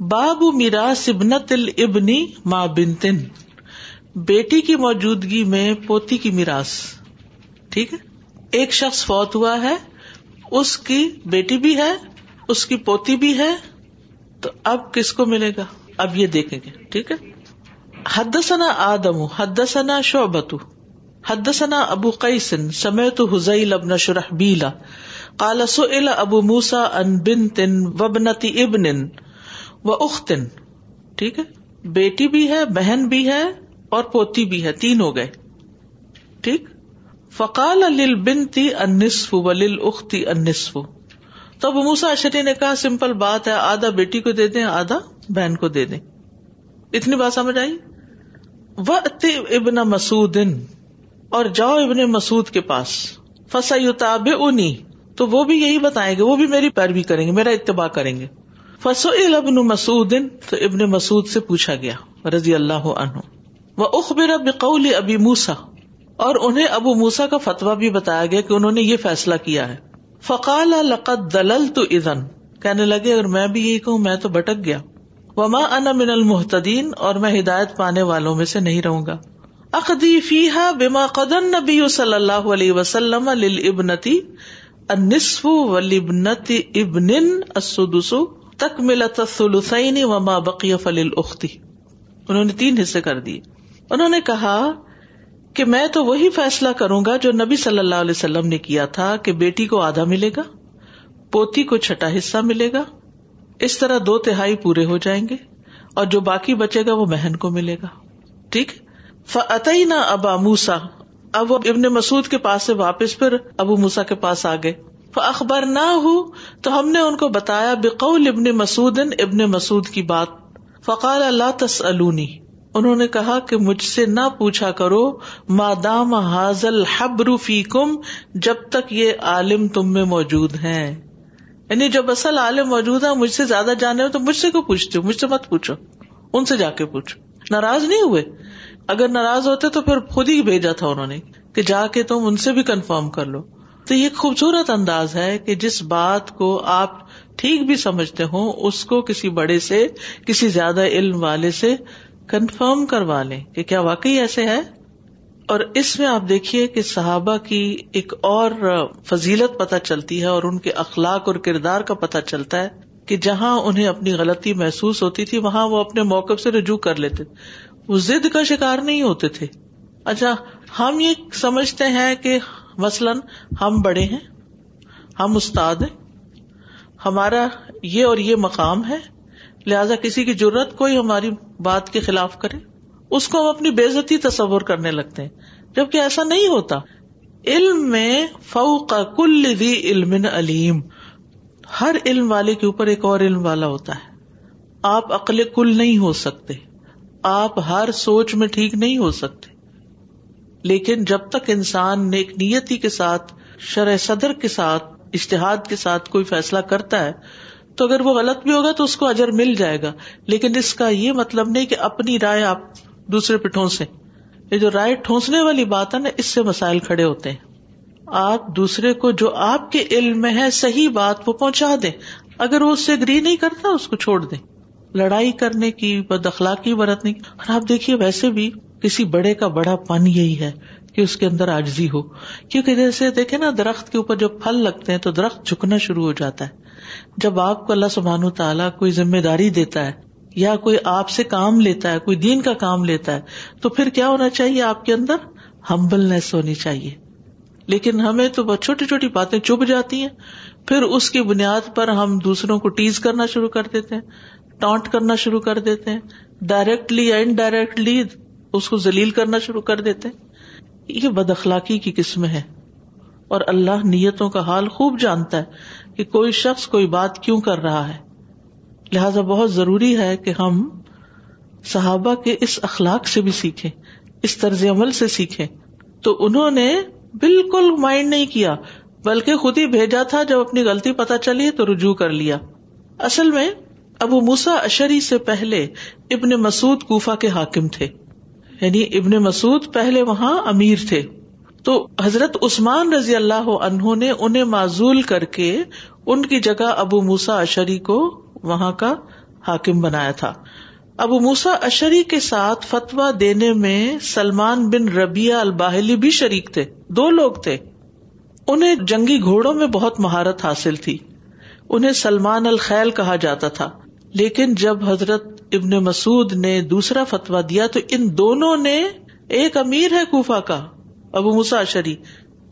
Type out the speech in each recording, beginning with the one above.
باب میرا سبنت البنی ماں بنتن، بیٹی کی موجودگی میں پوتی کی میراث، ٹھیک ہے؟ ایک شخص فوت ہوا ہے، اس کی بیٹی بھی ہے، اس کی پوتی بھی ہے، تو اب کس کو ملے گا؟ اب یہ دیکھیں گے، ٹھیک ہے؟ حدثنا آدم، حدثنا شعبت حدثنا ابو قیسن سمیت حزیل ابن شرحبیلا قال سئل ابو موسا ان بنت وابنت ابن و اختن، ٹھیک ہے؟ بیٹی بھی ہے، بہن بھی ہے اور پوتی بھی ہے، تین ہو گئے، ٹھیک؟ فقال بنتی انسف ولیل اختی انسف تو ابو موسا اشری نے کہا، سمپل بات ہے، آدھا بیٹی کو دے دیں، آدھا بہن کو دے دیں۔ اتنی بات سمجھ آئی؟ وہ ابن مسعود، اور جاؤ ابن مسعود کے پاس۔ فسا یوتاب انی تو وہ بھی یہی بتائیں گے، وہ بھی میری پیروی کریں گے، میرا اتباع کریں گے۔ فسو ابن مسعود، تو ابن مسعود سے پوچھا گیا، رضی اللہ عنہ وہ اخبر بقول ابی موسا اور انہیں ابو موسا کا فتوا بھی بتایا گیا کہ انہوں نے یہ فیصلہ کیا ہے۔ فقال لقد دلل تو ادن کہنے لگے، اگر میں بھی یہی کہوں، میں تو بھٹک گیا۔ وما انا من المحتدین اور میں ہدایت پانے والوں میں سے نہیں رہوں گا۔ اقدی فیحا بما قدن نبی صلی اللہ علیہ وسلم للابنتی النصف ولابنت ابن السدس۔ تک ملا تسلسین وما بقی فل اختی انہوں نے تین حصے کر دیے۔ انہوں نے کہا کہ میں تو وہی فیصلہ کروں گا جو نبی صلی اللہ علیہ وسلم نے کیا تھا کہ بیٹی کو آدھا ملے گا، پوتی کو چھٹا حصہ ملے گا۔ اس طرح دو تہائی پورے ہو جائیں گے اور جو باقی بچے گا وہ بہن کو ملے گا۔ ٹھیک؟ فتعی نہ ابا موسا اب وہ ابن مسعد کے پاس سے واپس پھر ابو موسا کے پاس آ گئے۔ اخبار نہ ہو تو ہم نے ان کو بتایا، بقول ابن مسعود ابن مسعود کی بات۔ فقال اللہ تس انہوں نے کہا کہ مجھ سے نہ پوچھا کرو مادام حاضل حبر فی کم جب تک یہ عالم تم میں موجود ہے یعنی جب اصل عالم موجود ہے مجھ سے زیادہ جانے ہو، تو مجھ سے کیوں پوچھتے ہو؟ مجھ سے مت پوچھو۔ ان سے جا کے پوچھو۔ ناراض نہیں ہوئے؟ اگر ناراض ہوتے تو پھر خود ہی بھیجا تھا انہوں نے کہ جا کے تم ان سے بھی کنفرم کر لو۔ تو یہ خوبصورت انداز ہے کہ جس بات کو آپ ٹھیک بھی سمجھتے ہوں، اس کو کسی بڑے سے، کسی زیادہ علم والے سے کنفرم کروا لیں کہ کیا واقعی ایسے ہے؟ اور اس میں آپ دیکھیے کہ صحابہ کی ایک اور فضیلت پتہ چلتی ہے اور ان کے اخلاق اور کردار کا پتہ چلتا ہے کہ جہاں انہیں اپنی غلطی محسوس ہوتی تھی، وہاں وہ اپنے موقف سے رجوع کر لیتے وہ ضد کا شکار نہیں ہوتے تھے۔ اچھا ہم یہ سمجھتے ہیں کہ مثلاً ہم بڑے ہیں، ہم استاد ہیں، ہمارا یہ اور یہ مقام ہے، لہذا کسی کی ضرورت کوئی ہماری بات کے خلاف کرے، اس کو ہم اپنی بےزتی تصور کرنے لگتے ہیں۔ جبکہ ایسا نہیں ہوتا۔ علم میں فوق کل علم علیم، ہر علم والے کے اوپر ایک اور علم والا ہوتا ہے۔ آپ عقل کل نہیں ہو سکتے، آپ ہر سوچ میں ٹھیک نہیں ہو سکتے۔ لیکن جب تک انسان نیک نیتی کے ساتھ شرح صدر کے ساتھ اشتہاد کے ساتھ کوئی فیصلہ کرتا ہے، تو اگر وہ غلط بھی ہوگا تو اس کو اجر مل جائے گا۔ لیکن اس کا یہ مطلب نہیں کہ اپنی رائے آپ دوسرے پہ ٹھونسے یہ جو رائے ٹھونسنے والی بات ہے نا، اس سے مسائل کھڑے ہوتے ہیں۔ آپ دوسرے کو جو آپ کے علم میں ہے، صحیح بات وہ پہنچا دیں۔ اگر وہ اس سے اگری نہیں کرتا، اس کو چھوڑ دیں۔ لڑائی کرنے کی، بد اخلاقی برتنے کی اور آپ دیکھیے، ویسے بھی کسی بڑے کا بڑا پن یہی ہے کہ اس کے اندر آجزی ہو۔ کیونکہ جیسے دیکھے نا، درخت کے اوپر جب پھل لگتے ہیں تو درخت جھکنا شروع ہو جاتا ہے۔ جب آپ کو اللہ سبحان تعالیٰ کوئی ذمہ داری دیتا ہے یا کوئی آپ سے کام لیتا ہے، کوئی دین کا کام لیتا ہے، تو پھر کیا ہونا چاہیے آپ کے اندر؟ ہمبلنیس ہونی چاہیے۔ لیکن ہمیں تو بہت چھوٹی چھوٹی باتیں چپ جاتی ہیں۔ پھر اس کی بنیاد پر ہم دوسروں کو ٹیز کرنا شروع کر دیتے ہیں، ٹانٹ کرنا شروع کر دیتے ہیں۔ ڈائریکٹلی یا انڈائریکٹلی اس کو ذلیل کرنا شروع کر دیتے یہ بد اخلاقی کی قسم ہے۔ اور اللہ نیتوں کا حال خوب جانتا ہے کہ کوئی شخص کوئی بات کیوں کر رہا ہے۔ لہذا بہت ضروری ہے کہ ہم صحابہ کے اس اخلاق سے بھی سیکھیں، اس طرز عمل سے سیکھیں۔ تو انہوں نے بالکل مائنڈ نہیں کیا، بلکہ خود ہی بھیجا تھا، جب اپنی غلطی پتہ چلی تو رجوع کر لیا۔ اصل میں ابو موسا اشری سے پہلے ابن مسعود کوفا کے حاکم تھے۔ یعنی ابن مسعود پہلے وہاں امیر تھے۔ تو حضرت عثمان رضی اللہ عنہ نے انہیں معذول کر کے ان کی جگہ ابو موسا اشری کو وہاں کا حاکم بنایا تھا۔ ابو موسا اشری کے ساتھ فتوا دینے میں سلمان بن ربیہ الباہلی بھی شریک تھے۔ دو لوگ تھے۔ انہیں جنگی گھوڑوں میں بہت مہارت حاصل تھی۔ انہیں سلمان الخیل کہا جاتا تھا۔ لیکن جب حضرت ابن مسعد نے دوسرا فتوا دیا تو ان دونوں نے ایک امیر ہے کوفا کا، ابو مسا اشری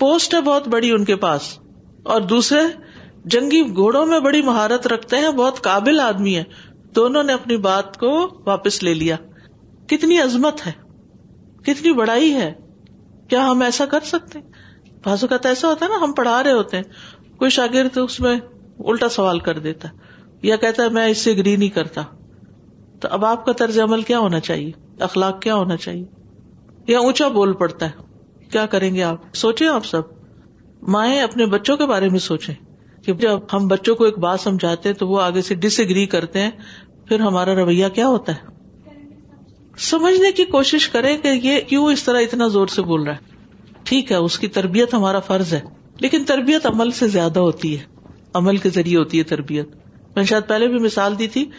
پوسٹ ہے بہت بڑی ان کے پاس، اور دوسرے جنگی گھوڑوں میں بڑی مہارت رکھتے ہیں، بہت قابل آدمی ہے دونوں نے اپنی بات کو واپس لے لیا۔ کتنی عظمت ہے، کتنی بڑائی ہے۔ کیا ہم ایسا کر سکتے؟ بازو کا ایسا ہوتا ہے نا، ہم پڑھا رہے ہوتے ہیں، کوئی شاگرد اس میں الٹا سوال کر دیتا ہے۔ یا کہتا ہے میں اس سے اگری نہیں کرتا۔ تو اب آپ کا طرز عمل کیا ہونا چاہیے؟ اخلاق کیا ہونا چاہیے؟ یا اونچا بول پڑتا ہے؟ کیا کریں گے آپ؟ سوچے آپ سب۔ مائیں اپنے بچوں کے بارے میں سوچیں کہ جب ہم بچوں کو ایک بات سمجھاتے ہیں تو وہ آگے سے ڈس اگری کرتے ہیں، پھر ہمارا رویہ کیا ہوتا ہے؟ سمجھنے کی کوشش کریں کہ یہ کیوں اس طرح اتنا زور سے بول رہا ہے؟ ٹھیک ہے، اس کی تربیت ہمارا فرض ہے، لیکن تربیت عمل سے زیادہ ہوتی ہے۔ عمل کے ذریعے ہوتی ہے تربیت۔ میں شاید پہلے بھی مثال دی تھی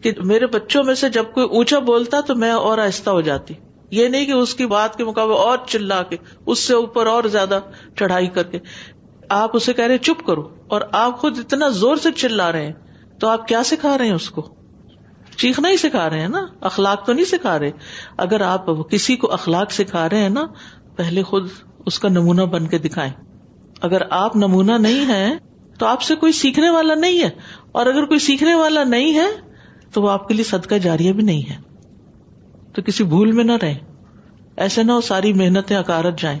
کہ میرے بچوں میں سے جب کوئی اونچا بولتا تو میں اور آہستہ ہو جاتی۔ یہ نہیں کہ اس کی بات کے مقابلے اور چلا کے، اس سے اوپر اور زیادہ چڑھائی کر کے۔ آپ اسے کہہ رہے چپ کرو۔ اور آپ خود اتنا زور سے چلا رہے ہیں، تو آپ کیا سکھا رہے ہیں اس کو؟ چیخنا ہی سکھا رہے ہیں نا؟ اخلاق تو نہیں سکھا رہے۔ اگر آپ کسی کو اخلاق سکھا رہے ہیں نا، پہلے خود اس کا نمونہ بن کے دکھائیں۔ اگر آپ نمونہ نہیں ہے تو آپ سے کوئی سیکھنے والا نہیں ہے۔ اور اگر کوئی سیکھنے والا نہیں ہے تو وہ آپ کے لیے صدقہ جاریہ بھی نہیں ہے۔ تو کسی بھول میں نہ رہے ایسے نہ ہو ساری محنتیں اکارت جائیں۔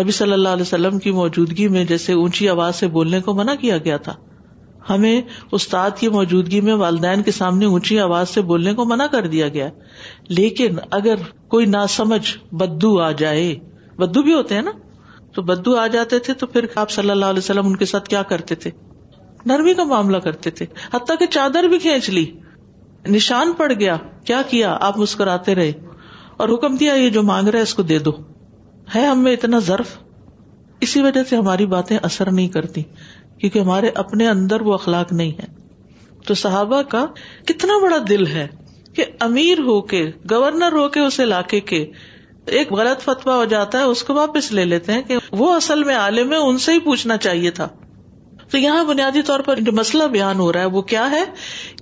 نبی صلی اللہ علیہ وسلم کی موجودگی میں جیسے اونچی آواز سے بولنے کو منع کیا گیا تھا۔ ہمیں استاد کی موجودگی میں والدین کے سامنے اونچی آواز سے بولنے کو منع کر دیا گیا۔ لیکن اگر کوئی نہ سمجھ بدو آ جائے، بدو بھی ہوتے ہیں نا؟ تو بدو آ جاتے تھے تو پھر آپ صلی اللہ علیہ وسلم ان کے ساتھ کیا کرتے تھے؟ نرمی کا معاملہ کرتے تھے۔ حتیٰ کہ چادر بھی کھینچ لی۔ نشان پڑ گیا۔ کیا کیا؟ آپ مسکراتے رہے۔ اور حکم دیا، یہ جو مانگ رہا ہے، اس کو دے دو۔ ہے ہم میں اتنا ضرف اسی وجہ سے ہماری باتیں اثر نہیں کرتی، کیونکہ ہمارے اپنے اندر وہ اخلاق نہیں ہے تو صحابہ کا کتنا بڑا دل ہے کہ امیر ہو کے، گورنر ہو کے، اس علاقے کے ایک غلط فتوا ہو جاتا ہے، اس کو واپس لے لیتے ہیں کہ وہ اصل میں عالم ہے، ان سے ہی پوچھنا چاہیے تھا۔ تو یہاں بنیادی طور پر جو مسئلہ بیان ہو رہا ہے وہ کیا ہے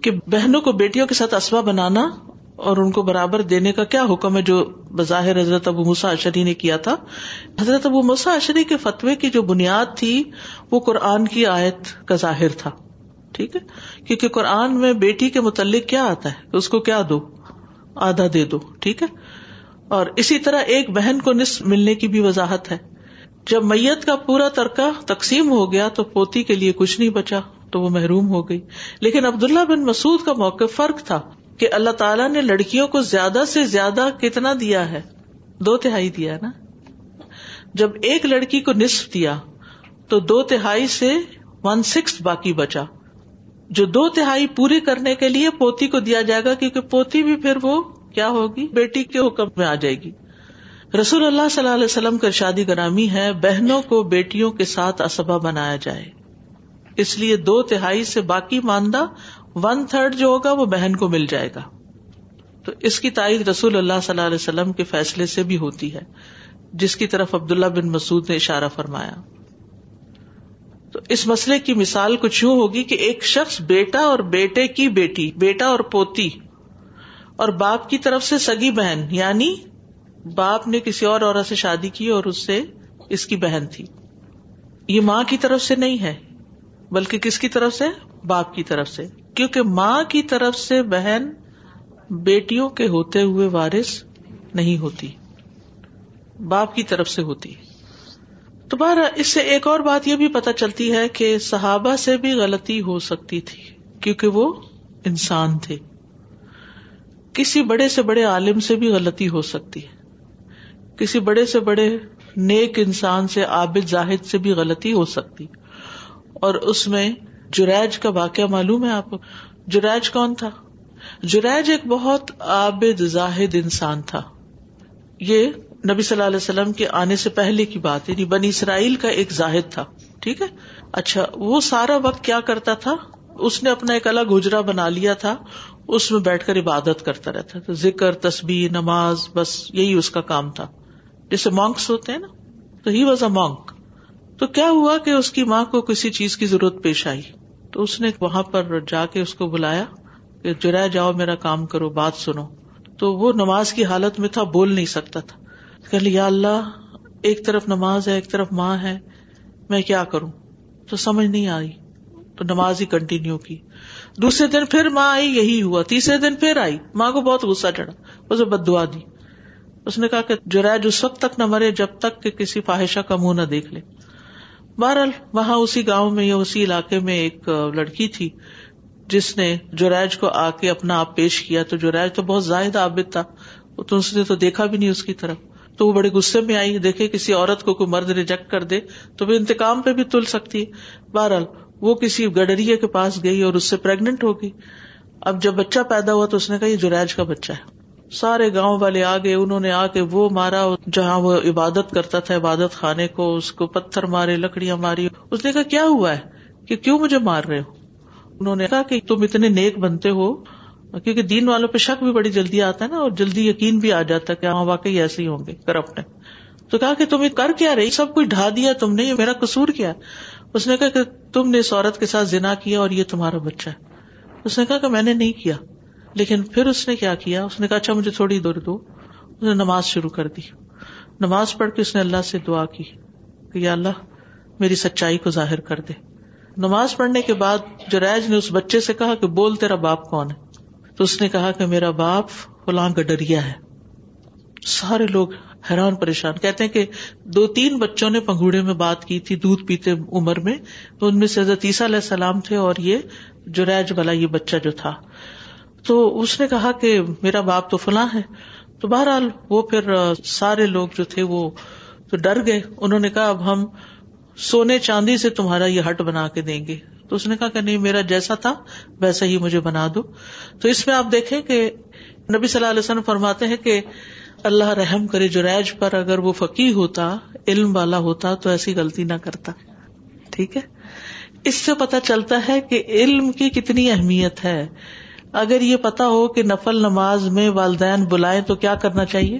کہ بہنوں کو بیٹیوں کے ساتھ اسبا بنانا اور ان کو برابر دینے کا کیا حکم ہے جو بظاہر حضرت ابو مسا اشری نے کیا تھا؟ حضرت ابو مسا اشری کے فتوے کی جو بنیاد تھی وہ قرآن کی آیت کا ظاہر تھا، ٹھیک ہے؟ کیونکہ قرآن میں بیٹی کے متعلق کیا آتا ہے اس کو کیا دو؟ آدھا دے دو، ٹھیک ہے؟ اور اسی طرح ایک بہن کو نصف ملنے کی بھی وضاحت ہے۔ جب میت کا پورا ترکہ تقسیم ہو گیا تو پوتی کے لیے کچھ نہیں بچا، تو وہ محروم ہو گئی۔ لیکن عبداللہ بن مسعد کا موقع فرق تھا کہ اللہ تعالیٰ نے لڑکیوں کو زیادہ سے زیادہ کتنا دیا ہے؟ دو تہائی دیا نا؟ جب ایک لڑکی کو نصف دیا، تو دو تہائی سے ون سکس باقی بچا۔ جو دو تہائی پوری کرنے کے لیے پوتی کو دیا جائے گا، کیونکہ پوتی بھی پھر وہ کیا ہوگی؟ بیٹی کے حکم میں آ جائے گی۔ رسول اللہ صلی اللہ علیہ وسلم کا شادی گرامی ہے، بہنوں کو بیٹیوں کے ساتھ اسبا بنایا جائے۔ اس لیے دو تہائی سے باقی ماندہ ون تھرڈ جو ہوگا وہ بہن کو مل جائے گا۔ تو اس کی تائید رسول اللہ صلی اللہ علیہ وسلم کے فیصلے سے بھی ہوتی ہے، جس کی طرف عبداللہ بن مسعد نے اشارہ فرمایا۔ تو اس مسئلے کی مثال کچھ یوں ہوگی کہ ایک شخص بیٹا اور بیٹے کی بیٹی، بیٹا اور پوتی، اور باپ کی طرف سے سگی بہن یعنی باپ نے کسی اور عورت سے شادی کی اور اس سے اس کی بہن تھی۔ یہ ماں کی طرف سے نہیں ہے، بلکہ کس کی طرف سے؟ باپ کی طرف سے۔ کیونکہ ماں کی طرف سے بہن بیٹیوں کے ہوتے ہوئے وارث نہیں ہوتی۔ باپ کی طرف سے ہوتی۔ دوبارہ اس سے ایک اور بات یہ بھی پتا چلتی ہے کہ صحابہ سے بھی غلطی ہو سکتی تھی، کیونکہ وہ انسان تھے۔ کسی بڑے سے بڑے عالم سے بھی غلطی ہو سکتی۔ ہے کسی بڑے سے بڑے نیک انسان سے عابد زاہد سے بھی غلطی ہو سکتی۔ اور اس میں جریج کا واقعہ معلوم ہے آپ کو؟ جریج کون تھا؟ جریج ایک بہت عابد زاہد انسان تھا۔ یہ نبی صلی اللہ علیہ وسلم کے آنے سے پہلے کی بات یعنی بنی اسرائیل کا ایک زاہد تھا، ٹھیک ہے؟ اچھا وہ سارا وقت کیا کرتا تھا؟ اس نے اپنا ایک الگ گجرا بنا لیا تھا، اس میں بیٹھ کر عبادت کرتا رہتا تھا۔ ذکر، تسبیح، نماز، بس یہی اس کا کام تھا۔ جیسے مونکس ہوتے ہیں نا، تو ہی واز اے مونک تو کیا ہوا کہ اس کی ماں کو کسی چیز کی ضرورت پیش آئی؟ تو اس نے وہاں پر جا کے اس کو بلایا کہ جرا جاؤ، میرا کام کرو، بات سنو۔ تو وہ نماز کی حالت میں تھا، بول نہیں سکتا تھا۔ کہ یا اللہ، ایک طرف نماز ہے، ایک طرف ماں ہے، میں کیا کروں؟ تو سمجھ نہیں آئی۔ تو نماز ہی کنٹینیو کی۔ دوسرے دن پھر ماں آئی، یہی ہوا۔ تیسرے دن پھر آئی۔ ماں کو بہت غصہ چڑھا اسے بد دعا دی۔ اس نے کہا کہ جرائج اس وقت تک نہ مرے جب تک کہ کسی فاحشہ کا منہ نہ دیکھ لے۔ بہرحال، وہاں اسی گاؤں میں یا اسی علاقے میں ایک لڑکی تھی جس نے جوراج کو آ کے اپنا آپ پیش کیا۔ تو جوراج تو بہت زائد عابد تھا تو اس نے تو دیکھا بھی نہیں اس کی طرف۔ تو وہ بڑے غصے میں آئی، دیکھے کسی عورت کو کوئی مرد ریجیکٹ کر دے تو وہ انتقام پہ بھی تل سکتی ہے۔ بہرحال، وہ کسی گڈریا کے پاس گئی اور اس سے پریگنٹ ہو گئی۔ اب جب بچہ پیدا ہوا تو اس نے کہا، یہ جوراج کا بچہ ہے۔ سارے گاؤں والے آ گئے انہوں نے آ کے وہ مارا، جہاں وہ عبادت کرتا تھا، عبادت خانے کو، اس کو پتھر مارے، لکڑیاں ماری۔ اس نے کہا، کیا ہوا ہے؟ کہ کیوں مجھے مار رہے ہو؟ انہوں نے کہا کہ تم اتنے نیک بنتے ہو، کیونکہ دین والوں پہ شک بھی بڑی جلدی آتا ہے نا، اور جلدی یقین بھی آ جاتا ہے کہ ہاں واقعی ایسے ہی ہوں گے کرپٹ ہے تو کہا کہ تم کر کیا رہی سب کچھ ڈھا دیا تم نے، یہ میرا قصور کیا اس نے کہا کہ تم نے اس عورت کے ساتھ ذنا کیا اور یہ تمہارا بچہ ہے۔ اس نے کہا کہ میں نے نہیں کیا۔ لیکن پھر اس نے کیا کیا؟ اس نے کہا اچھا مجھے تھوڑی دور دو۔ اس نے نماز شروع کر دی۔ نماز پڑھ کے اس نے اللہ سے دعا کی کہ یا اللہ، میری سچائی کو ظاہر کر دے۔ نماز پڑھنے کے بعد جرائج نے اس بچے سے کہا کہ، بول، تیرا باپ کون ہے؟ تو اس نے کہا کہ، میرا باپ فلاں گڈریا ہے۔ سارے لوگ حیران پریشان۔ کہتے ہیں کہ دو تین بچوں نے پنگوڑے میں بات کی تھی، دودھ پیتے عمر میں۔ تو ان میں سے علیہ السلام تھے اور یہ جریج والا یہ بچہ جو تھا۔ تو اس نے کہا کہ میرا باپ تو فلاں ہے۔ تو بہرحال وہ پھر سارے لوگ جو تھے وہ تو ڈر گئے۔ انہوں نے کہا، اب ہم سونے چاندی سے تمہارا یہ ہٹ بنا کے دیں گے۔ تو اس نے کہا کہ نہیں، میرا جیسا تھا، ویسا ہی مجھے بنا دو۔ تو اس میں آپ دیکھیں کہ نبی صلی اللہ علیہ وسلم فرماتے ہیں کہ اللہ رحم کرے، جو ریج پر اگر وہ فقی ہوتا، علم والا ہوتا، تو ایسی غلطی نہ کرتا۔ ٹھیک ہے؟ اس سے پتا چلتا ہے کہ علم کی کتنی اہمیت ہے۔ اگر یہ پتا ہو کہ نفل نماز میں والدین بلائے تو کیا کرنا چاہیے؟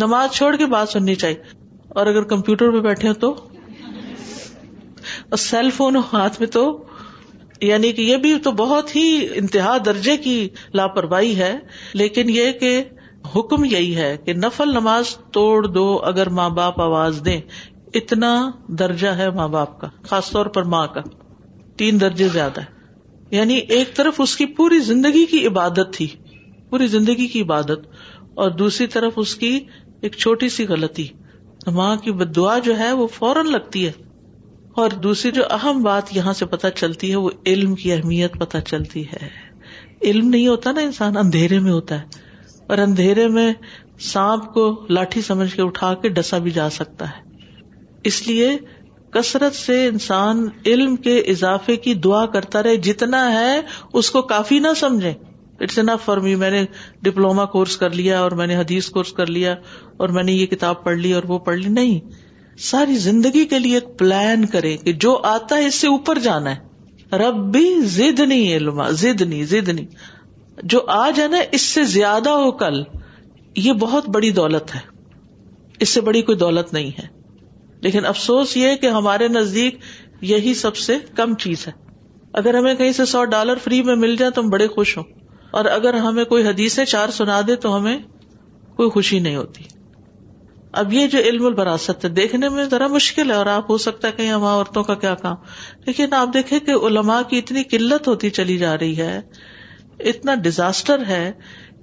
نماز چھوڑ کے بات سننی چاہیے۔ اور اگر کمپیوٹر پہ بیٹھے تو؟ اور سیل فون ہاتھ میں تو؟ یعنی کہ یہ بھی تو بہت ہی انتہا درجے کی لاپرواہی ہے۔ لیکن یہ کہ حکم یہی ہے کہ نفل نماز توڑ دو اگر ماں باپ آواز دیں۔ اتنا درجہ ہے ماں باپ کا، خاص طور پر ماں کا۔ تین درجے زیادہ ہے۔ یعنی ایک طرف اس کی پوری زندگی کی عبادت تھی، پوری زندگی کی عبادت، اور دوسری طرف اس کی ایک چھوٹی سی غلطی۔ ماں کی دعا جو ہے وہ فوراً لگتی ہے، اور دوسری جو اہم بات یہاں سے پتہ چلتی ہے، وہ علم کی اہمیت پتہ چلتی ہے۔ علم نہیں ہوتا نا انسان، اندھیرے میں ہوتا ہے، اور اندھیرے میں سانپ کو لاٹھی سمجھ کے اٹھا کے ڈسا بھی جا سکتا ہے۔ اس لیے کثرت سے انسان علم کے اضافے کی دعا کرتا رہے، جتنا ہے اس کو کافی نہ سمجھے اٹس انف فار می میں نے ڈپلوما کورس کر لیا اور میں نے حدیث کورس کر لیا اور میں نے یہ کتاب پڑھ لی اور وہ پڑھ لی۔ نہیں، ساری زندگی کے لیے ایک پلان کرے کہ جو آتا ہے اس سے اوپر جانا ہے۔ رب بھی زد نہیں علم زد نہیں زد نہیں جو آج ہے نا اس سے زیادہ ہو کل، یہ بہت بڑی دولت ہے۔ اس سے بڑی کوئی دولت نہیں ہے۔ لیکن افسوس یہ کہ ہمارے نزدیک یہی سب سے کم چیز ہے۔ اگر ہمیں کہیں سے سو ڈالر فری میں مل جائے تو ہم بڑے خوش ہوں۔ اور اگر ہمیں کوئی حدیثیں چار سنا دے تو ہمیں کوئی خوشی نہیں ہوتی۔ اب یہ جو علم البراثت ہے، دیکھنے میں ذرا مشکل ہے اور آپ ہو سکتا ہے کہ ہمارا عورتوں کا کیا کام۔ لیکن آپ دیکھیں کہ علماء کی اتنی قلت ہوتی چلی جا رہی ہے، اتنا ڈیزاسٹر ہے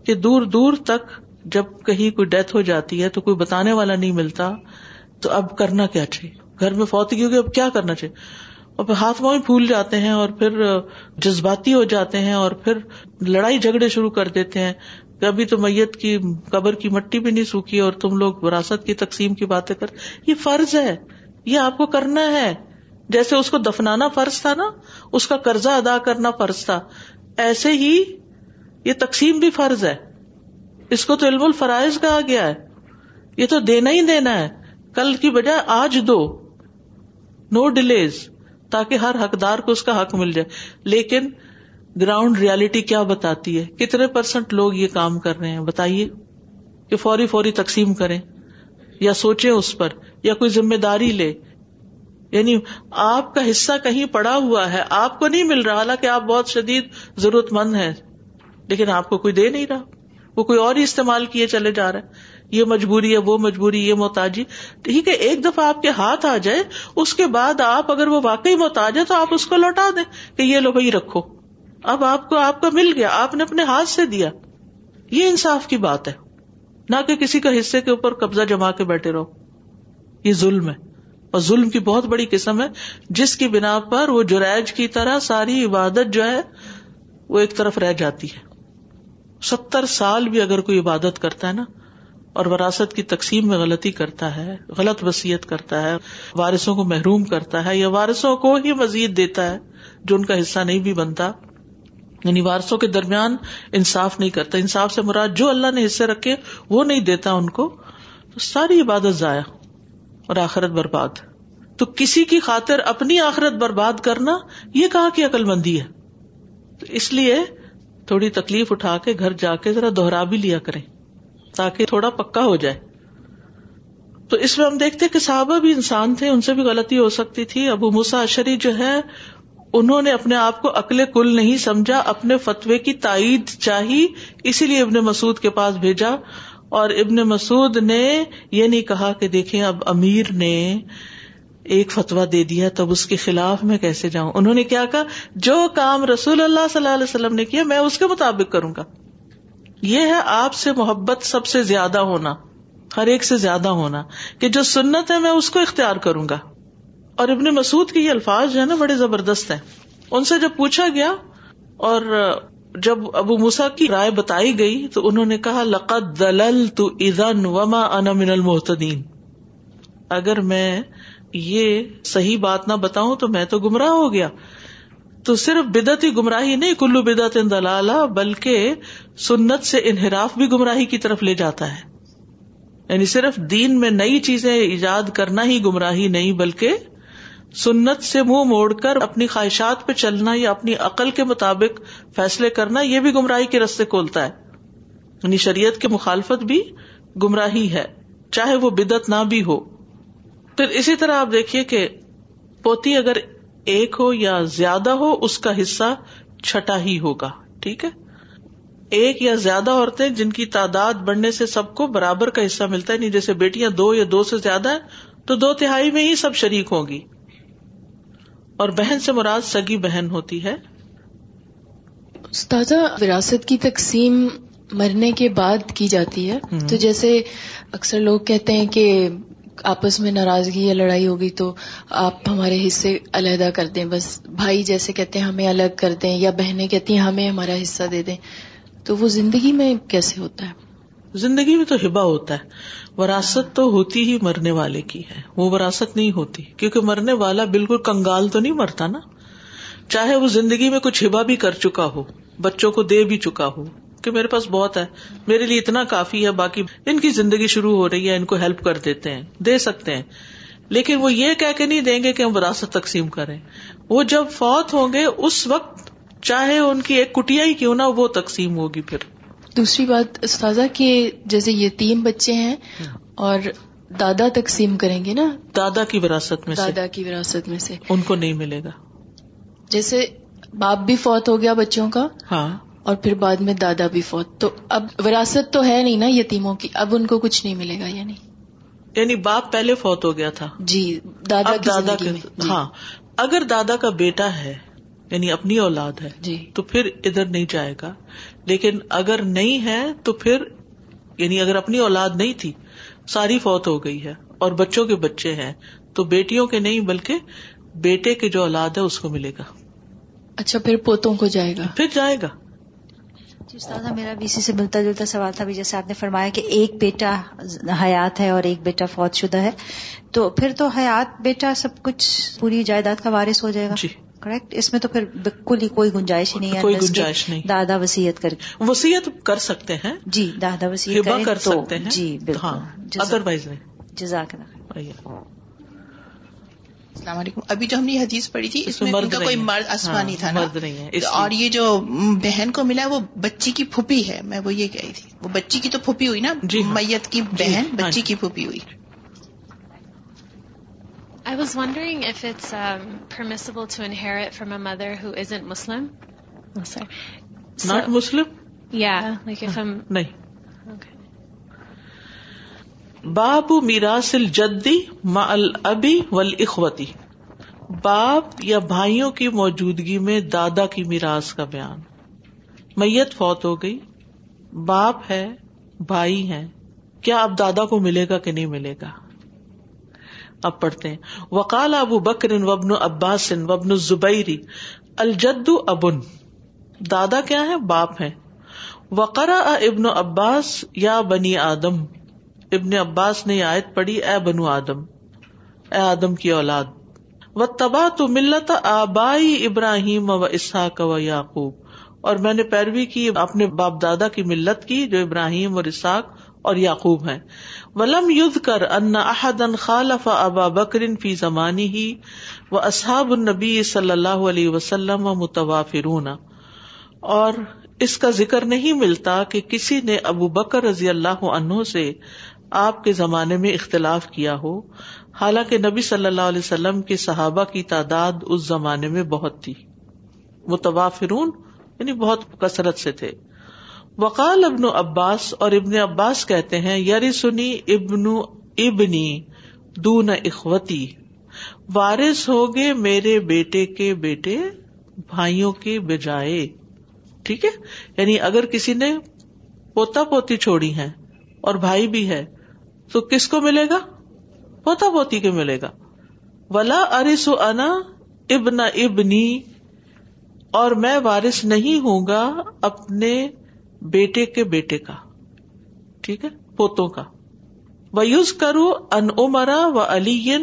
کہ دور دور تک جب کہیں کوئی ڈیتھ ہو جاتی ہے تو کوئی بتانے والا نہیں ملتا۔ تو اب کرنا کیا چاہیے؟ گھر میں فوتگی ہوگی اب کیا کرنا چاہیے؟ اور پھر ہاتھ میں پھول جاتے ہیں اور پھر جذباتی ہو جاتے ہیں اور پھر لڑائی جھگڑے شروع کر دیتے ہیں۔ ابھی تو میت کی قبر کی مٹی بھی نہیں سوکھی اور تم لوگ وراثت کی تقسیم کی باتیں کر۔ یہ فرض ہے۔ یہ آپ کو کرنا ہے۔ جیسے اس کو دفنانا فرض تھا نا، اس کا قرضہ ادا کرنا فرض تھا۔ ایسے ہی یہ تقسیم بھی فرض ہے۔ اس کو تو علم الفرائض کہا گیا ہے۔ یہ تو دینا ہی دینا ہے۔ کل کی بجائے آج دو۔ نو ڈیلیز تاکہ ہر حقدار کو اس کا حق مل جائے۔ لیکن گراؤنڈ ریالٹی کیا بتاتی ہے؟ کتنے پرسنٹ لوگ یہ کام کر رہے ہیں؟ بتائیے کہ فوری فوری تقسیم کریں یا سوچیں اس پر، یا کوئی ذمہ داری لے۔ یعنی آپ کا حصہ کہیں پڑا ہوا ہے، آپ کو نہیں مل رہا۔ حالانکہ آپ بہت شدید ضرورت مند ہے لیکن آپ کو کوئی دے نہیں رہا۔ وہ کوئی اور ہی استعمال کیے چلے جا رہا ہے۔ یہ مجبوری ہے، وہ مجبوری، یہ محتاجی ٹھیک ہے، ایک دفعہ آپ کے ہاتھ آ جائے، اس کے بعد آپ اگر وہ واقعی محتاج ہے تو آپ اس کو لوٹا دیں کہ یہ لو بھائی رکھو۔ اب آپ کو، آپ کا مل گیا، آپ نے اپنے ہاتھ سے دیا۔ یہ انصاف کی بات ہے۔ نہ کہ کسی کا حصے کے اوپر قبضہ جما کے بیٹھے رہو۔ یہ ظلم ہے۔ اور ظلم کی بہت بڑی قسم ہے۔ جس کی بنا پر وہ جرائج کی طرح ساری عبادت جو ہے، وہ ایک طرف رہ جاتی ہے۔ ستر سال بھی اگر کوئی عبادت کرتا ہے نا اور وراثت کی تقسیم میں غلطی کرتا ہے، غلط وسیعت کرتا ہے، وارثوں کو محروم کرتا ہے یا وارثوں کو ہی مزید دیتا ہے جو ان کا حصہ نہیں بھی بنتا۔ یعنی وارثوں کے درمیان انصاف نہیں کرتا۔ انصاف سے مراد جو اللہ نے حصے رکھے وہ نہیں دیتا ان کو۔ تو ساری عبادت ضائع اور آخرت برباد۔ تو کسی کی خاطر اپنی آخرت برباد کرنا یہ کہاں کی عقل مندی ہے۔ تو اس لیے تھوڑی تکلیف اٹھا کے گھر جا کے ذرا دوہرا بھی لیا کریں۔ تاکہ تھوڑا پکا ہو جائے۔ تو اس میں ہم دیکھتے کہ صحابہ بھی انسان تھے، ان سے بھی غلطی ہو سکتی تھی۔ ابو موسا اشری جو ہے انہوں نے اپنے آپ کو عقل کل نہیں سمجھا، اپنے فتوے کی تائید چاہی، اسی لیے ابن مسعود کے پاس بھیجا۔ اور ابن مسعود نے یہ نہیں کہا کہ دیکھیں اب امیر نے ایک فتوا دے دیا، تب اس کے خلاف میں کیسے جاؤں؟ انہوں نے کیا کہا؟ جو کام رسول اللہ صلی اللہ علیہ وسلم نے کیا، میں اس کے مطابق کروں گا۔ یہ ہے آپ سے محبت سب سے زیادہ ہونا، ہر ایک سے زیادہ ہونا، کہ جو سنت ہے میں اس کو اختیار کروں گا۔ اور ابن مسعود کے یہ الفاظ جو ہے نا بڑے زبردست ہیں۔ ان سے جب پوچھا گیا اور جب ابو موسا کی رائے بتائی گئی تو انہوں نے کہا لقت دلل تو ادن وما ان من المحتین اگر میں یہ صحیح بات نہ بتاؤں تو میں تو گمراہ ہو گیا۔ تو صرف بدعت ہی گمراہی نہیں، کلو بدعت دلالہ، بلکہ سنت سے انحراف بھی گمراہی کی طرف لے جاتا ہے۔ یعنی صرف دین میں نئی چیزیں ایجاد کرنا ہی گمراہی نہیں، بلکہ سنت سے منہ موڑ کر اپنی خواہشات پہ چلنا یا اپنی عقل کے مطابق فیصلے کرنا، یہ بھی گمراہی کے رستے کھولتا ہے۔ یعنی شریعت کی مخالفت بھی گمراہی ہے، چاہے وہ بدت نہ بھی ہو۔ پھر اسی طرح آپ دیکھیے کہ پوتی اگر ایک ہو یا زیادہ ہو اس کا حصہ چھٹا ہی ہوگا ٹھیک ہے؟ ایک یا زیادہ عورتیں جن کی تعداد بڑھنے سے سب کو برابر کا حصہ ملتا ہے نہیں جیسے بیٹیاں دو یا دو سے زیادہ ہے تو دو تہائی میں ہی سب شریک ہوں گی۔ اور بہن سے مراد سگی بہن ہوتی ہے۔ تازہ وراثت کی تقسیم مرنے کے بعد کی جاتی ہے۔ تو جیسے اکثر لوگ کہتے ہیں کہ آپس میں ناراضگی یا لڑائی ہوگی تو آپ ہمارے حصے علیحدہ کر دیں۔ بس بھائی جیسے کہتے ہیں ہمیں الگ کر دیں یا بہنیں کہتی ہیں ہمیں ہمارا حصہ دے دیں۔ تو وہ زندگی میں کیسے ہوتا ہے؟ زندگی میں تو ہبا ہوتا ہے۔ وراثت تو ہوتی ہی مرنے والے کی ہے۔ وہ وراثت نہیں ہوتی۔ کیونکہ مرنے والا بالکل کنگال تو نہیں مرتا نا۔ چاہے وہ زندگی میں کچھ ہبا بھی کر چکا ہو، بچوں کو دے بھی چکا ہو۔ کہ میرے پاس بہت ہے میرے لیے اتنا کافی ہے باقی ان کی زندگی شروع ہو رہی ہے ان کو ہیلپ کر دیتے ہیں دے سکتے ہیں۔ لیکن وہ یہ کہہ کے نہیں دیں گے کہ ہم وراثت تقسیم کریں۔ وہ جب فوت ہوں گے اس وقت چاہے ان کی ایک کٹیا ہی کیوں نہ وہ تقسیم ہوگی پھر۔ دوسری بات استاذہ کہ جیسے یہ تین بچے ہیں اور دادا تقسیم کریں گے نا؟ دادا کی وراثت میں دادا کی وراثت میں سے۔ ان کو نہیں ملے گا۔ جیسے باپ بھی فوت ہو گیا بچوں کا۔ ہاں۔ اور پھر بعد میں دادا بھی فوت۔ تو اب وراثت تو ہے نہیں نا یتیموں کی۔ اب ان کو کچھ نہیں ملے گا یعنی۔ یعنی باپ پہلے فوت ہو گیا تھا۔ جی دادا دادا جی۔ ہاں۔ اگر دادا کا بیٹا ہے یعنی اپنی اولاد ہے جی۔ تو پھر ادھر نہیں جائے گا۔ لیکن اگر نہیں ہے تو پھر یعنی اگر اپنی اولاد نہیں تھی ساری فوت ہو گئی ہے اور بچوں کے بچے ہیں تو بیٹیوں کے نہیں بلکہ بیٹے کے جو اولاد ہے اس کو ملے گا۔ اچھا پھر پوتوں کو جائے گا۔ پھر جائے گا۔ جی استاد میرا بھی اسی سے ملتا جلتا سوال تھا جیسے آپ نے فرمایا کہ ایک بیٹا حیات ہے اور ایک بیٹا فوت شدہ ہے تو پھر تو حیات بیٹا سب کچھ پوری جائیداد کا وارث ہو جائے گا؟ جی۔ کریکٹ؟ اس میں تو پھر بالکل ہی کوئی گنجائش ہی نہیں ہے کوئی گنجائش نہیں۔ دادا وسیعت کر وسیعت کر سکتے ہیں۔ جی دادا وسیعت کر سکتے ہیں۔ جی ہاں بالکل ادر وائز نہیں۔ جزاک اللہ۔ السلام علیکم ابھی جو ہم نے یہ حدیث پڑھی تھی اس میں مرد ان کا کوئی۔ مرد آسمانی ہاں، تھا نا مرد نہیں ہے، اس لیے۔ اور یہ جو بہن کو ملا وہ بچی کی پھوپھی ہے میں وہ یہ کہی تھی وہ بچی کی تو پھوپھی ہوئی نا جی ہاں۔ میت کی جی، بہن ہاں بچی جی۔ کی پھوپھی ہوئی I was wondering if it's um, permissible to inherit from a mother who isn't Muslim. Oh, sorry. So- not Muslim Yeah, like if I'm نہیں. باب میراث الجدی ما الابی والاخوتی۔ باپ یا بھائیوں کی موجودگی میں دادا کی میراث کا بیان۔ میت فوت ہو گئی۔ باپ ہے، بھائی ہے کیا اب دادا کو ملے گا کہ نہیں ملے گا؟ اب پڑھتے ہیں۔ وکال ابو بکر وبن عباس وبن زبیری الجد ابن۔ دادا کیا ہے؟ باپ ہے۔ وقرا ابن عباس یا بنی آدم۔ ابن عباس نے آیت پڑھی، اے بنو آدم، اے آدم کی اولاد و تبا تو ملت آبائی ابراہیم و اسحاق و یعقوب۔ اور میں نے پیروی کی، اپنے باپ دادا کی ملت کی، جو ابراہیم اور اسحاق اور یعقوب ہیں۔ ولم ید کر ان احدن خالف ابا بکر فی زمانی ہی و اصحاب النبی صلی اللہ علیہ وسلم و متوافرون۔ اور اس کا ذکر نہیں ملتا کہ کسی نے ابو بکر رضی اللہ عنہ سے آپ کے زمانے میں اختلاف کیا ہو، حالانکہ نبی صلی اللہ علیہ وسلم کے صحابہ کی تعداد اس زمانے میں بہت تھی۔ متوافرون یعنی بہت کثرت سے تھے۔ وقال ابن عباس اور ابن عباس کہتے ہیں یری سنی ابن ابنی دون اخوتی۔ وارث ہوگے میرے بیٹے کے بیٹے، بھائیوں کے بجائے۔ ٹھیک ہے؟ یعنی اگر کسی نے پوتا پوتی چھوڑی ہے اور بھائی بھی ہے تو کس کو ملے گا؟ پوتا پوتی کے ملے گا۔ ولا ارس انا ابن ابنی اور میں وارث نہیں ہوں گا اپنے بیٹے کے بیٹے کا۔ ٹھیک ہے؟ پوتوں کا۔ ویوز کرو ان عمرا و علی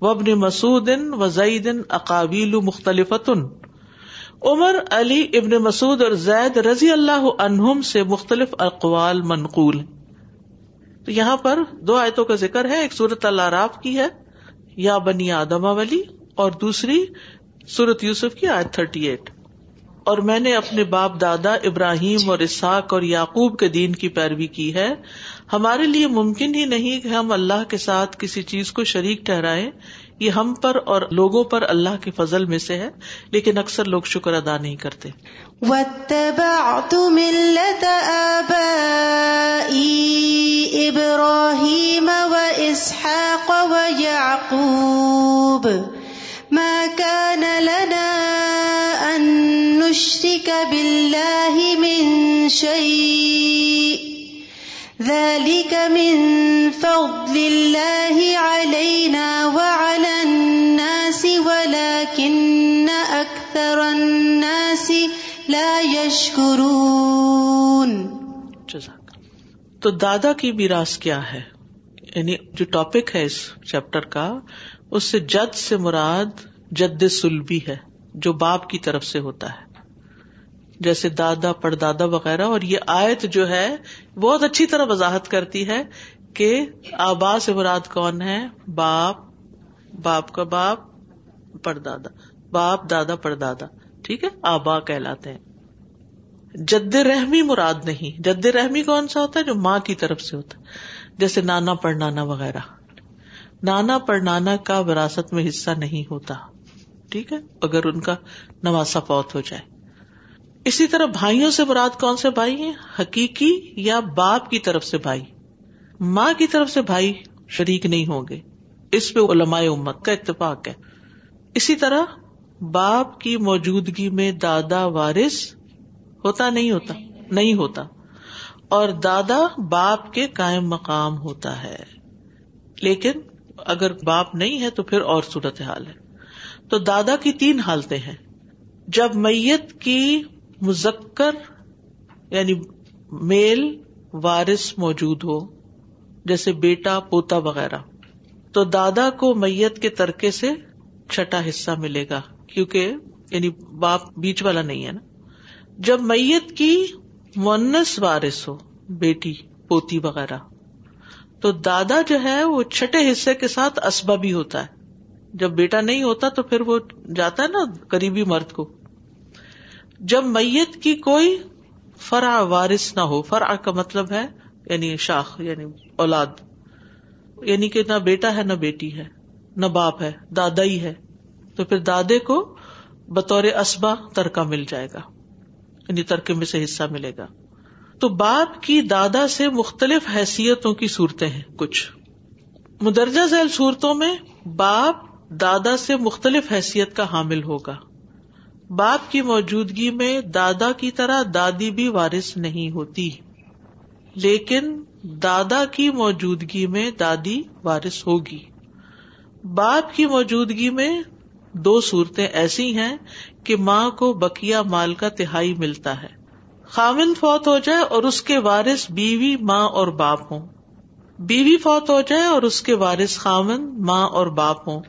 و ابن مسعود و زعید اقابیل مختلف عمر، علی، ابن مسعود اور زید رضی اللہ عنہم سے مختلف اقوال منقول ہیں۔ تو یہاں پر دو آیتوں کا ذکر ہے، ایک سورت اللہ راف کی ہے، یا بنی آدم والی اور دوسری سورت یوسف کی آیت تھرٹی ایٹ اور میں نے اپنے باپ دادا ابراہیم اور اسحاق اور یعقوب کے دین کی پیروی کی ہے۔ ہمارے لیے ممکن ہی نہیں کہ ہم اللہ کے ساتھ کسی چیز کو شریک ٹھہرائیں۔ یہ ہم پر اور لوگوں پر اللہ کے فضل میں سے ہے، لیکن اکثر لوگ شکر ادا نہیں کرتے۔ واتبعت ملة آبائي إبراهيم وإسحاق ويعقوب۔ ما كان لنا أن نشرك بالله من شيء ذلك من فضل الله علينا وعلى الناس ولكن أكثر الناس لا يشكرون تو دادا کی میراث کیا ہے؟ یعنی جو ٹاپک ہے اس چیپٹر کا، اس سے جد سے مراد جد سلبی ہے، جو باپ کی طرف سے ہوتا ہے۔ جیسے دادا پڑدادا وغیرہ، اور یہ آیت جو ہے، بہت اچھی طرح وضاحت کرتی ہے کہ آبا سے مراد کون ہے؟ باپ باپ کا باپ پڑدادا باپ، دادا پڑدادا ٹھیک ہے؟ آبا کہلاتے ہیں۔ جد رحمی مراد نہیں۔ جد رحمی کون سا ہوتا ہے؟ جو ماں کی طرف سے ہوتا ہے۔ جیسے نانا پڑنانا وغیرہ۔ نانا پڑنانا کا وراثت میں حصہ نہیں ہوتا، ٹھیک ہے؟ اگر ان کا نواسا فوت ہو جائے۔ اسی طرح بھائیوں سے مراد کون سے بھائی ہیں؟ حقیقی یا باپ کی طرف سے بھائی؟ ماں کی طرف سے بھائی شریک نہیں ہوں گے۔ اس پہ علماء امت کا اتفاق ہے۔ اسی طرح باپ کی موجودگی میں دادا وارث ہوتا نہیں ہوتا نہیں ہوتا۔ اور دادا باپ کے قائم مقام ہوتا ہے۔ لیکن اگر باپ نہیں ہے تو پھر اور صورت حال ہے۔ تو دادا کی تین حالتیں ہیں۔ جب میت کی مذکر یعنی میل وارث موجود ہو، جیسے بیٹا، پوتا وغیرہ۔ تو دادا کو میت کے ترکے سے چھٹا حصہ ملے گا، کیونکہ یعنی باپ بیچ والا نہیں ہے نا۔ جب میت کی مونس وارث ہو، بیٹی، پوتی وغیرہ، تو دادا جو ہے وہ چھٹے حصے کے ساتھ اسبا بھی ہوتا ہے۔ جب بیٹا نہیں ہوتا تو پھر وہ جاتا ہے نا قریبی مرد کو۔ جب میت کی کوئی فرا وارث نہ ہو فرا کا مطلب ہے یعنی شاخ یعنی اولاد یعنی کہ نہ بیٹا ہے، نہ بیٹی ہے، نہ باپ ہے دادا ہی ہے، تو پھر دادے کو بطور اسبا ترکا مل جائے گا یعنی ترکے میں سے حصہ ملے گا۔ تو باپ کی دادا سے مختلف حیثیتوں کی صورتیں ہیں، کچھ۔ مدرجہ ذیل صورتوں میں باپ دادا سے مختلف حیثیت کا حامل ہوگا۔ باپ کی موجودگی میں دادا کی طرح دادی بھی وارث نہیں ہوتی۔ لیکن دادا کی موجودگی میں دادی وارث ہوگی۔ باپ کی موجودگی میں دو صورتیں ایسی ہیں کہ ماں کو بکیا مال کا تہائی ملتا ہے۔ خامن فوت ہو جائے اور اس کے وارث بیوی ماں اور باپ ہوں۔ بیوی فوت ہو جائے اور اس کے وارث خامن ماں اور باپ ہوں۔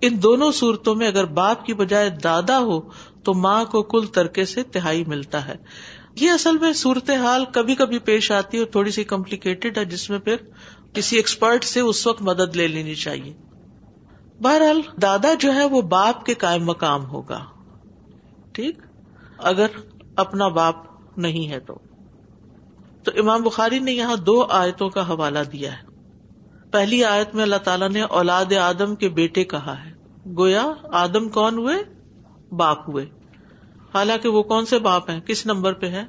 ان دونوں صورتوں میں اگر باپ کی بجائے دادا ہو تو ماں کو کل ترکے سے تہائی ملتا ہے۔ یہ اصل میں صورت حال کبھی کبھی پیش آتی ہے اور تھوڑی سی کمپلیکیٹڈ ہے، جس میں پھر کسی ایکسپرٹ سے اس وقت مدد لے لینی چاہیے۔ بہرحال، دادا جو ہے وہ باپ کے قائم مقام ہوگا۔ ٹھیک؟ اگر اپنا باپ نہیں ہے تو۔ تو امام بخاری نے یہاں دو آیتوں کا حوالہ دیا ہے۔ پہلی آیت میں اللہ تعالیٰ نے اولاد آدم کے بیٹے کہا ہے۔ گویا، آدم کون ہوئے؟ باپ ہوئے۔ حالانکہ وہ کون سے باپ ہیں؟ کس نمبر پہ ہے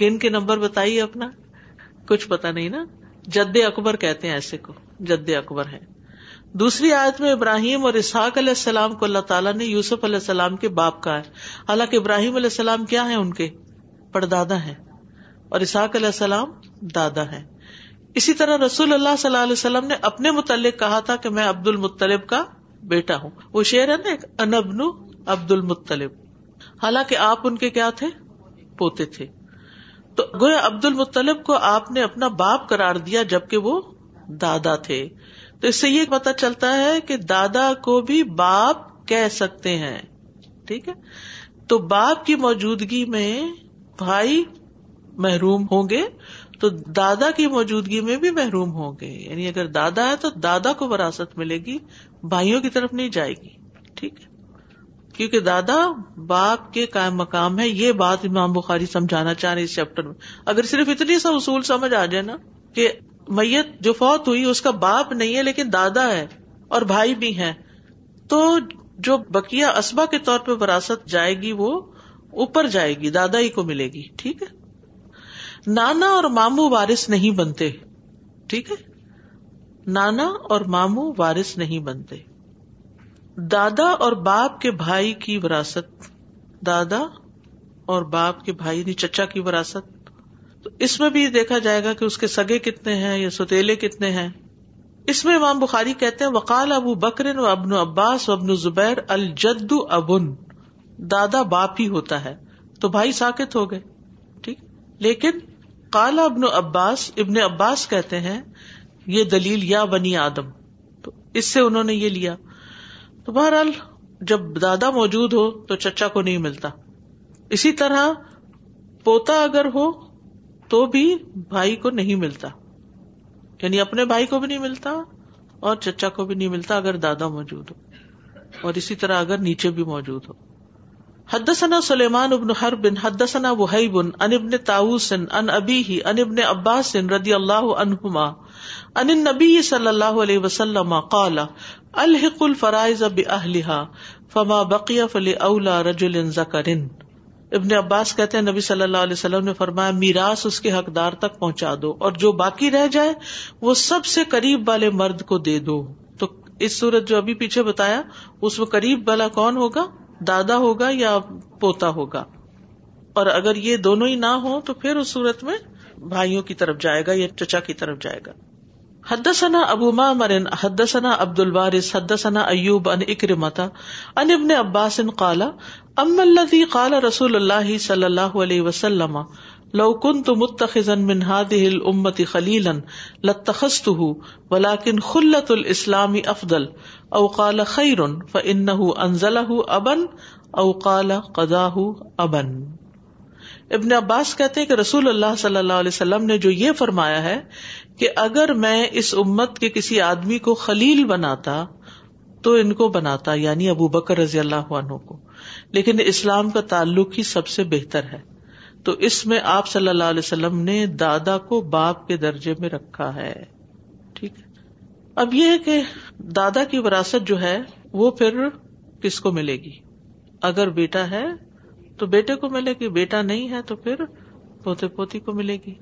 گن کے نمبر بتائیے اپنا۔ کچھ پتا نہیں نا۔ جد اکبر کہتے ہیں ایسے کو۔ جد اکبر ہے دوسری آیت میں ابراہیم اور اسحاق علیہ السلام کو اللہ تعالیٰ نے یوسف علیہ السلام کے باپ کا ہے۔ حالانکہ ابراہیم علیہ السلام کیا ہے ان کے؟ پردادا ہے اور اسحاق علیہ السلام دادا ہے اسی طرح رسول اللہ صلی اللہ علیہ وسلم نے اپنے متعلق کہا تھا کہ میں عبد المطلب کا بیٹا ہوں۔ وہ شعر ہے نا انبن عبد المطلب حالانکہ آپ ان کے کیا تھے؟ پوتے تھے۔ تو گویا عبد المطلب کو آپ نے اپنا باپ قرار دیا جبکہ وہ دادا تھے۔ تو اس سے یہ پتا چلتا ہے کہ دادا کو بھی باپ کہہ سکتے ہیں۔ ٹھیک ہے؟ تو باپ کی موجودگی میں بھائی محروم ہوں گے، تو دادا کی موجودگی میں بھی محروم ہوں گے۔ یعنی اگر دادا ہے تو دادا کو وراثت ملے گی، بھائیوں کی طرف نہیں جائے گی۔ ٹھیک ہے؟ کیونکہ دادا باپ کے قائم مقام ہے، یہ بات امام بخاری سمجھانا چاہ رہے اس چیپٹر میں۔ اگر صرف اتنی سا اصول سمجھ آ جائے نا کہ میت جو فوت ہوئی، اس کا باپ نہیں ہے لیکن دادا ہے اور بھائی بھی ہے تو جو بکیا اسبا کے طور پہ وراثت جائے گی، وہ اوپر جائے گی، دادا ہی کو ملے گی، ٹھیک ہے؟ نانا اور مامو وارث نہیں بنتے، ٹھیک ہے؟ نانا اور مامو وارث نہیں بنتے۔ دادا اور باپ کے بھائی کی وراثت، دادا اور باپ کے بھائی یعنی چچا کی وراثت۔ تو اس میں بھی دیکھا جائے گا کہ اس کے سگے کتنے ہیں یا ستیلے کتنے ہیں۔ اس میں امام بخاری کہتے ہیں وکال ابو بکر و ابن عباس و ابن زبیر الجد ابن۔ دادا باپ ہی ہوتا ہے، تو بھائی ساکت ہو گئے، ٹھیک۔ لیکن کالا ابن عباس ابن عباس کہتے ہیں، یہ دلیل یا بنی آدم۔ تو اس سے انہوں نے یہ لیا۔ تو بہرحال جب دادا موجود ہو تو چچا کو نہیں ملتا۔ اسی طرح پوتا اگر ہو تو بھی بھائی کو نہیں ملتا۔ یعنی اپنے بھائی کو بھی نہیں ملتا اور چچا کو بھی نہیں ملتا اگر دادا موجود ہو۔ اور اسی طرح اگر نیچے بھی موجود ہو۔ حدثنا سلیمان ابن حر بن حدثنا وحیب ان ابن تاؤس ان ابی ان ابن عباس رضی اللہ عنہما ان النبی صلی اللہ علیہ وسلم قال، الحق الفرائض بأهلها فما بقي فلأولى رجل ذكر ابن عباس کہتے ہیں، نبی صلی اللہ علیہ وسلم نے فرمایا، میراث اس کے حقدار تک پہنچا دو، اور جو باقی رہ جائے، وہ سب سے قریب والے مرد کو دے دو۔ تو اس صورت جو ابھی پیچھے بتایا، اس میں قریب والا کون ہوگا؟ دادا ہوگا یا پوتا ہوگا؟ اور اگر یہ دونوں ہی نہ ہو تو پھر اس صورت میں بھائیوں کی طرف جائے گا یا چچا کی طرف جائے گا۔ حدثنا ابو مرن حدثنا عبد الوارث، حدثنا ایوب ان اکرمتا ان ابن عباس قال ام الذي قال رسول اللہ صلی اللہ علیہ وسلم، لو كنت متخذا من هذه الامه خليلا لاتخذته ولكن خلة الاسلام افضل۔ او قال خیر فن انزل ابن او قال قدا ابن۔ ابن عباس کہتے کہ رسول اللہ صلی اللہ علیہ وسلم نے جو یہ فرمایا ہے کہ اگر میں اس امت کے کسی آدمی کو خلیل بناتا، تو ان کو بناتا یعنی ابو بکر رضی اللہ عنہ کو۔ لیکن اسلام کا تعلق ہی سب سے بہتر ہے۔ تو اس میں آپ صلی اللہ علیہ وسلم نے دادا کو باپ کے درجے میں رکھا ہے۔ ٹھیک ہے۔ اب یہ ہے کہ دادا کی وراثت جو ہے وہ پھر کس کو ملے گی؟ اگر بیٹا ہے تو بیٹے کو ملے گی، بیٹا نہیں ہے تو پھر پوتے پوتی کو ملے گی۔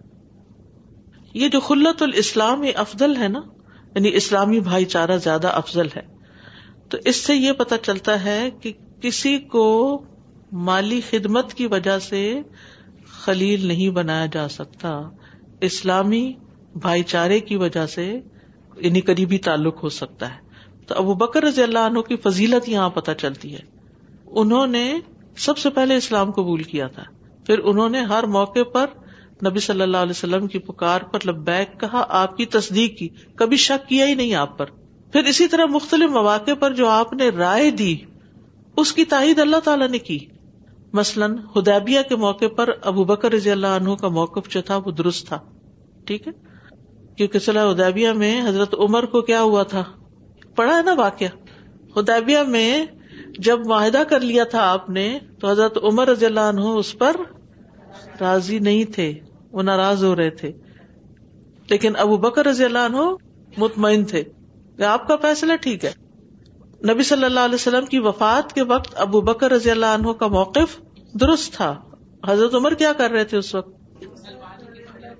یہ جو خلت الاسلام یہ افضل ہے نا یعنی اسلامی بھائی چارہ زیادہ افضل ہے، تو اس سے یہ پتا چلتا ہے کہ کسی کو مالی خدمت کی وجہ سے خلیل نہیں بنایا جا سکتا۔ اسلامی بھائی چارے کی وجہ سے یعنی قریبی تعلق ہو سکتا ہے۔ تو ابو بکر رضی اللہ عنہ کی فضیلت یہاں پتہ چلتی ہے۔ انہوں نے سب سے پہلے اسلام قبول کیا تھا۔ پھر انہوں نے ہر موقع پر نبی صلی اللہ علیہ وسلم کی پکار پر لبیک کہا، آپ کی تصدیق کی۔ کبھی شک کیا ہی نہیں آپ پر۔ پھر اسی طرح مختلف مواقع پر جو آپ نے رائے دی، اس کی تائید اللہ تعالیٰ نے کی۔ مثلاً ہدیبیہ کے موقع پر ابو بکر رضی اللہ عنہ کا موقف جو تھا، وہ درست تھا۔ ٹھیک ہے؟ کیونکہ صلاح ادیبیہ میں حضرت عمر کو کیا ہوا تھا؟ پڑھا ہے نا واقعہ؟ ہدیبیہ میں جب معاہدہ کر لیا تھا آپ نے، تو حضرت عمر رضی اللہ عنہ اس پر راضی نہیں تھے، وہ ناراض ہو رہے تھے۔ لیکن ابو بکر رضی اللہ عنہ مطمئن تھے۔ کہ آپ کا فیصلہ ٹھیک ہے۔ نبی صلی اللہ علیہ وسلم کی وفات کے وقت ابو بکر رضی اللہ عنہ کا موقف درست تھا۔ حضرت عمر کیا کر رہے تھے اس وقت؟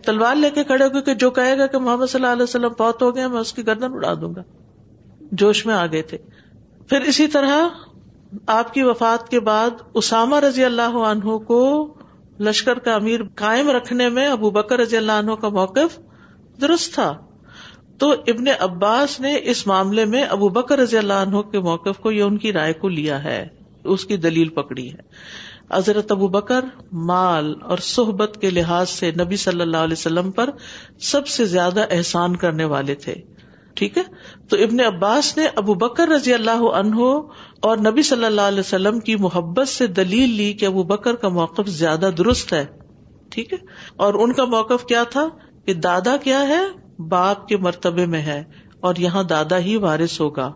تلوار لے کے کھڑے ہو کہ جو کہے گا کہ محمد صلی اللہ علیہ وسلم بہت ہو گیا میں اس کی گردن اڑا دوں گا۔ جوش میں آ گئے تھے۔ پھر اسی طرح آپ کی وفات کے بعد اسامہ رضی اللہ عنہ کو لشکر کا امیر قائم رکھنے میں ابو بکر رضی اللہ عنہ کا موقف درست تھا۔ تو ابن عباس نے اس معاملے میں ابو بکر رضی اللہ عنہ کے موقف کو یا ان کی رائے کو لیا ہے، اس کی دلیل پکڑی ہے۔ حضرت ابو بکر مال اور صحبت کے لحاظ سے نبی صلی اللہ علیہ وسلم پر سب سے زیادہ احسان کرنے والے تھے۔ ٹھیک ہے؟ تو ابن عباس نے ابو بکر رضی اللہ عنہ اور نبی صلی اللہ علیہ وسلم کی محبت سے دلیل لی کہ ابو بکر کا موقف زیادہ درست ہے۔ ٹھیک ہے؟ اور ان کا موقف کیا تھا کہ دادا کیا ہے؟ باپ کے مرتبے میں ہے اور یہاں دادا ہی وارث ہوگا،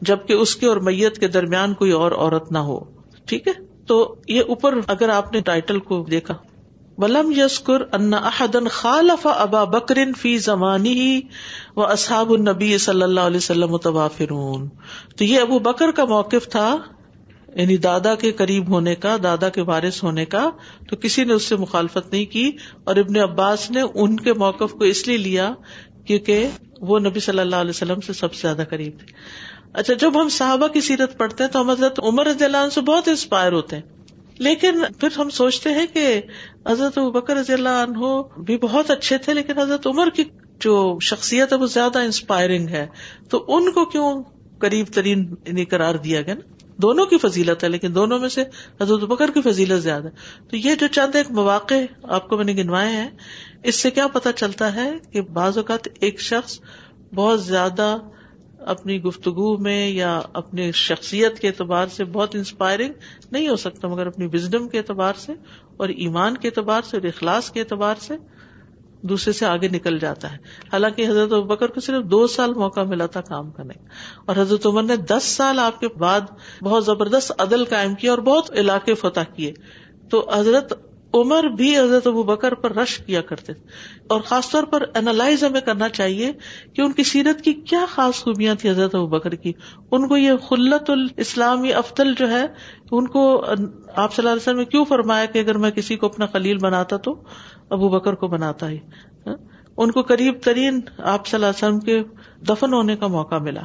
جبکہ اس کے اور میت کے درمیان کوئی اور عورت نہ ہو۔ ٹھیک ہے؟ تو یہ اوپر اگر آپ نے ٹائٹل کو دیکھا، ولم یسکر ان احدن خالف ابا بکرن فی زمانی ہی و اصحاب النبی صلی اللہ علیہ وسلم متوافرون۔ تو یہ ابو بکر کا موقف تھا یعنی دادا کے قریب ہونے کا، دادا کے وارث ہونے کا، تو کسی نے اس سے مخالفت نہیں کی۔ اور ابن عباس نے ان کے موقف کو اس لیے لیا کیونکہ وہ نبی صلی اللہ علیہ وسلم سے سب سے زیادہ قریب تھے۔ اچھا جب ہم صحابہ کی سیرت پڑھتے ہیں تو ہم حضرت عمر رضی اللہ عنہ سے بہت انسپائر ہوتے ہیں۔ لیکن پھر ہم سوچتے ہیں کہ حضرت بکر رضی اللہ عنہ بھی بہت اچھے تھے، لیکن حضرت عمر کی جو شخصیت ہے وہ زیادہ انسپائرنگ ہے۔ تو ان کو کیوں قریب ترین قرار دیا گیا نا؟ دونوں کی فضیلت ہے، لیکن دونوں میں سے حضرت بکر کی فضیلت زیادہ تو یہ جو چند ایک مواقع آپ کو میں نے گنوائے ہیں، اس سے کیا پتا چلتا ہے کہ بعض اوقات ایک شخص بہت زیادہ اپنی گفتگو میں یا اپنی شخصیت کے اعتبار سے بہت انسپائرنگ نہیں ہو سکتا، مگر اپنی وزڈم کے اعتبار سے اور ایمان کے اعتبار سے اور اخلاص کے اعتبار سے دوسرے سے آگے نکل جاتا ہے۔ حالانکہ حضرت بکر کو صرف دو سال موقع ملا تھا کام کرنے اور حضرت عمر نے دس سال آپ کے بعد بہت زبردست عدل قائم کیا اور بہت علاقے فتح کیے۔ تو حضرت عمر بھی حضرت ابو بکر پر رش کیا کرتے تھے۔ اور خاص طور پر انالائز ہمیں کرنا چاہیے کہ ان کی سیرت کی کیا خاص خوبیاں تھی حضرت ابو بکر کی۔ ان کو یہ خلت الاسلامی افضل جو ہے، ان کو آپ صلی اللہ علیہ وسلم نے کیوں فرمایا کہ اگر میں کسی کو اپنا خلیل بناتا تو ابو بکر کو بناتا ہی۔ ہاں؟ ان کو قریب ترین آپ صلی اللہ علیہ وسلم کے دفن ہونے کا موقع ملا۔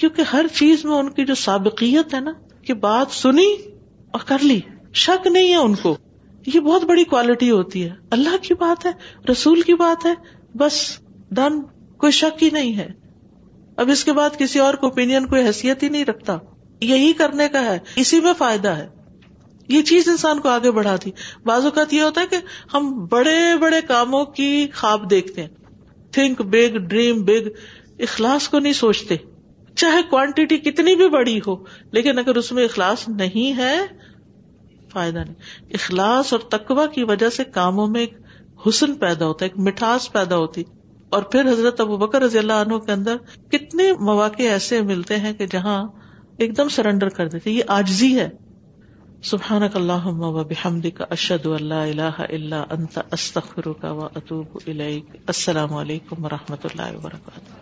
کیونکہ ہر چیز میں ان کی جو سابقیت ہے نا، کہ بات سنی اور کر لی، شک نہیں ہے ان کو۔ یہ بہت بڑی کوالٹی ہوتی ہے۔ اللہ کی بات ہے، رسول کی بات ہے، بس ڈن کوئی شک ہی نہیں ہے۔ اب اس کے بعد کسی اور کو اوپین کوئی حیثیت ہی نہیں رکھتا۔ یہی کرنے کا ہے، اسی میں فائدہ ہے۔ یہ چیز انسان کو آگے بڑھاتی۔ بعض اوقات یہ ہوتا ہے کہ ہم بڑے بڑے کاموں کی خواب دیکھتے ہیں۔ تھنک بگ ڈریم بگ اخلاص کو نہیں سوچتے۔ چاہے کوانٹیٹی کتنی بھی بڑی ہو، لیکن اگر اس میں اخلاص نہیں ہے فائدہ نہیں۔ اخلاص اور تقوا کی وجہ سے کاموں میں ایک حسن پیدا ہوتا ہے، ایک مٹھاس پیدا ہوتی۔ اور پھر حضرت ابو بکر رضی اللہ عنہ کے اندر کتنے مواقع ایسے ملتے ہیں کہ جہاں ایک دم سرنڈر کر دیتے یہ آجزی ہے۔ سبحان اللہ و بحمد کا اشد اللہ اللہ اللہ انت استخر کا و اطوب السلام علیکم و رحمۃ اللہ وبرکاتہ۔